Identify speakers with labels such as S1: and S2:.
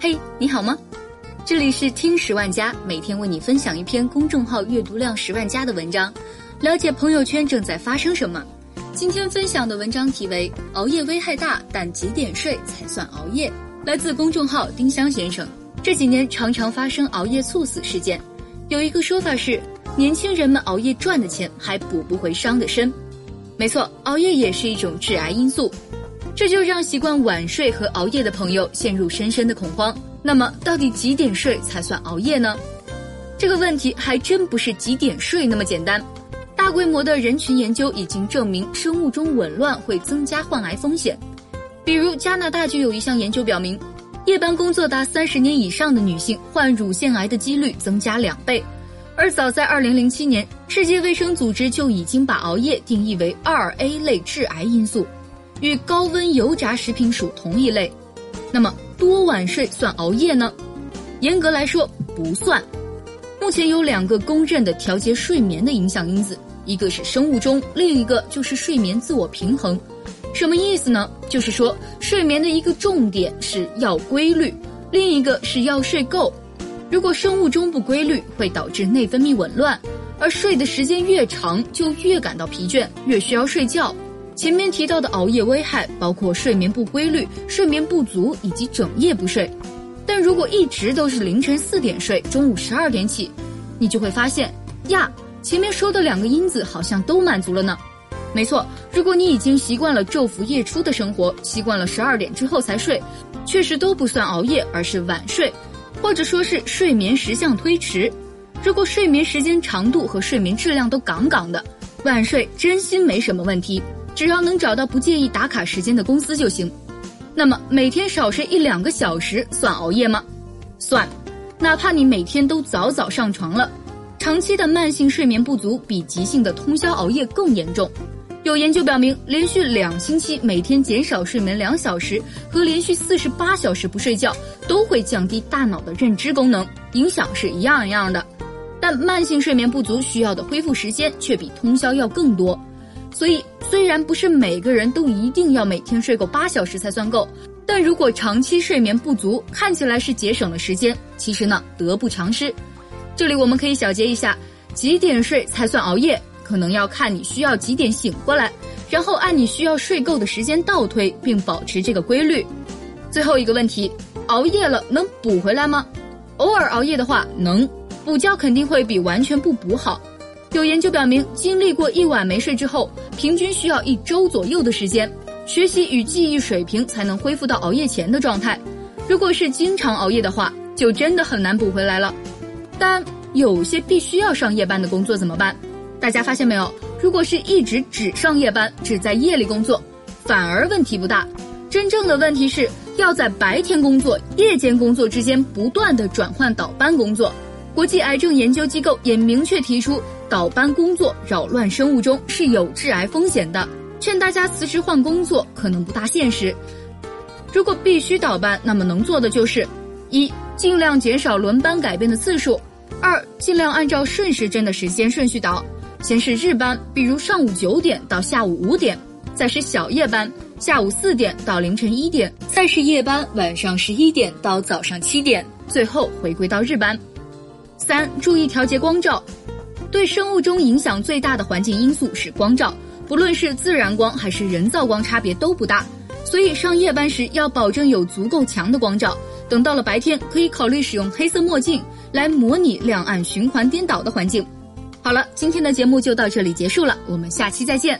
S1: 嘿，你好吗？这里是听十万加，每天为你分享一篇公众号阅读量十万加的文章，了解朋友圈正在发生什么。今天分享的文章题为《熬夜危害大，但几点睡才算熬夜》，来自公众号丁香先生。这几年常常发生熬夜猝死事件，有一个说法是，年轻人们熬夜赚的钱还补不回伤的身。没错，熬夜也是一种致癌因素。这就让习惯晚睡和熬夜的朋友陷入深深的恐慌。那么，到底几点睡才算熬夜呢？这个问题还真不是几点睡那么简单。大规模的人群研究已经证明，生物钟紊乱会增加患癌风险。比如，加拿大就有一项研究表明，夜班工作达三十年以上的女性患乳腺癌的几率增加两倍。而早在二零零七年，世界卫生组织就已经把熬夜定义为二 A 类致癌因素。与高温油炸食品属同一类，那么多晚睡算熬夜呢？严格来说不算。目前有两个公认的调节睡眠的影响因子，一个是生物钟，另一个就是睡眠自我平衡。什么意思呢？就是说睡眠的一个重点是要规律，另一个是要睡够。如果生物钟不规律，会导致内分泌紊乱，而睡的时间越长，就越感到疲倦，越需要睡觉。前面提到的熬夜危害包括睡眠不规律、睡眠不足以及整夜不睡。但如果一直都是凌晨四点睡，中午十二点起，你就会发现呀，前面说的两个因子好像都满足了呢。没错，如果你已经习惯了昼伏夜出的生活，习惯了十二点之后才睡，确实都不算熬夜，而是晚睡，或者说是睡眠时相推迟。如果睡眠时间长度和睡眠质量都杠杠的，晚睡真心没什么问题。只要能找到不介意打卡时间的公司就行。那么每天少睡一两个小时算熬夜吗？算，哪怕你每天都早早上床了。长期的慢性睡眠不足比急性的通宵熬夜更严重。有研究表明，连续两星期每天减少睡眠两小时和连续四十八小时不睡觉都会降低大脑的认知功能，影响是一样一样的。但慢性睡眠不足需要的恢复时间却比通宵要更多。所以，虽然不是每个人都一定要每天睡够八小时才算够，但如果长期睡眠不足，看起来是节省了时间，其实呢得不偿失。这里我们可以小结一下：几点睡才算熬夜？可能要看你需要几点醒过来，然后按你需要睡够的时间倒推，并保持这个规律。最后一个问题：熬夜了能补回来吗？偶尔熬夜的话，能补觉肯定会比完全不补好。有研究表明，经历过一晚没睡之后，平均需要一周左右的时间，学习与记忆水平才能恢复到熬夜前的状态。如果是经常熬夜的话，就真的很难补回来了。但有些必须要上夜班的工作怎么办？大家发现没有？如果是一直只上夜班，只在夜里工作，反而问题不大。真正的问题是要在白天工作、夜间工作之间不断的转换倒班工作。国际癌症研究机构也明确提出。倒班工作扰乱生物钟是有致癌风险的，劝大家辞职换工作可能不大现实。如果必须倒班，那么能做的就是：一、尽量减少轮班改变的次数；二、尽量按照顺时针的时间顺序倒，先是日班，比如上午九点到下午五点；再是小夜班，下午四点到凌晨一点；再是夜班，晚上十一点到早上七点；最后回归到日班。三、注意调节光照。对生物钟影响最大的环境因素是光照，不论是自然光还是人造光，差别都不大。所以上夜班时要保证有足够强的光照。等到了白天，可以考虑使用黑色墨镜来模拟亮暗循环颠倒的环境。好了，今天的节目就到这里结束了，我们下期再见。